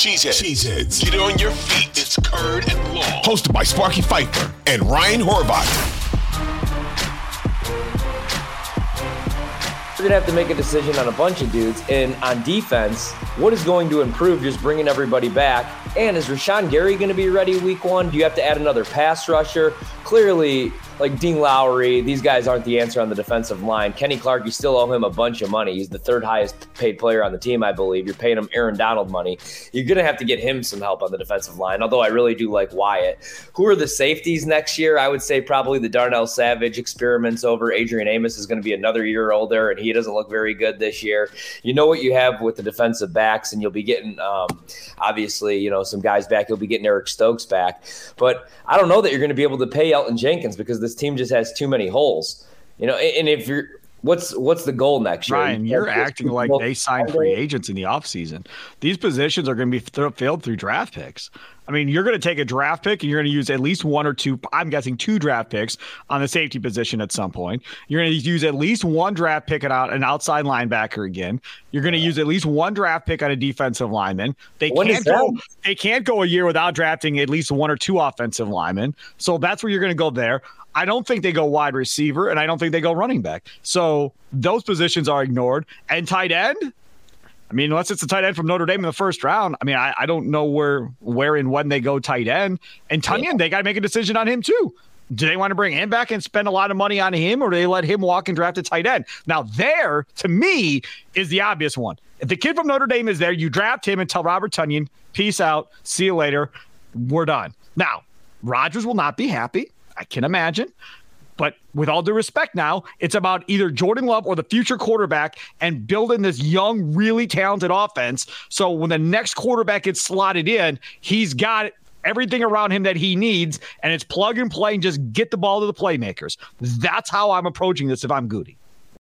Cheeseheads. Cheeseheads. Get on your feet. It's Curd and Long. Hosted by Sparky Fifer and Ryan Horvat. We're going to have to make a decision on a bunch of dudes. And on defense, what is going to improve just bringing everybody back? And is Rashan Gary going to be ready week one? Do you have to add another pass rusher? Clearly, like Dean Lowry, these guys aren't the answer on the defensive line. Kenny Clark, you still owe him a bunch of money. He's the third highest paid player on the team, I believe. You're paying him Aaron Donald money. You're going to have to get him some help on the defensive line, although I really do like Wyatt. Who are the safeties next year? I would say probably the Darnell Savage experiments over. Adrian Amos is going to be another year older, and he doesn't look very good this year. You know what you have with the defensive backs, and you'll be getting, um, obviously, you know, some guys back. You'll be getting Eric Stokes back. But I don't know that you're going to be able to pay Elgton Jenkins because this team just has too many holes. You know, and if you're what's what's the goal next year? Ryan, you're acting like they signed free agents in the offseason. These positions are going to be th- filled through draft picks. I mean, you're going to take a draft pick and you're going to use at least one or two, I'm guessing two draft picks on the safety position at some point. You're going to use at least one draft pick at out an outside linebacker again. You're going to use at least one draft pick on a defensive lineman. They can't go they can't go a year without drafting at least one or two offensive linemen. So that's where you're going to go there. I don't think they go wide receiver and I don't think they go running back. So those positions are ignored. And tight end, I mean, unless it's a tight end from Notre Dame in the first round, I mean, I, I don't know where, where and when they go tight end. And Tonyan, they got to make a decision on him too. Do they want to bring him back and spend a lot of money on him, or do they let him walk and draft a tight end? Now, there to me is the obvious one. If the kid from Notre Dame is there, you draft him and tell Robert Tonyan, peace out, see you later, we're done. Now, Rodgers will not be happy. I can imagine. But with all due respect, now it's about either Jordan Love or the future quarterback and building this young, really talented offense. So when the next quarterback gets slotted in, he's got everything around him that he needs, and it's plug and play and just get the ball to the playmakers. That's how I'm approaching this if I'm Gute.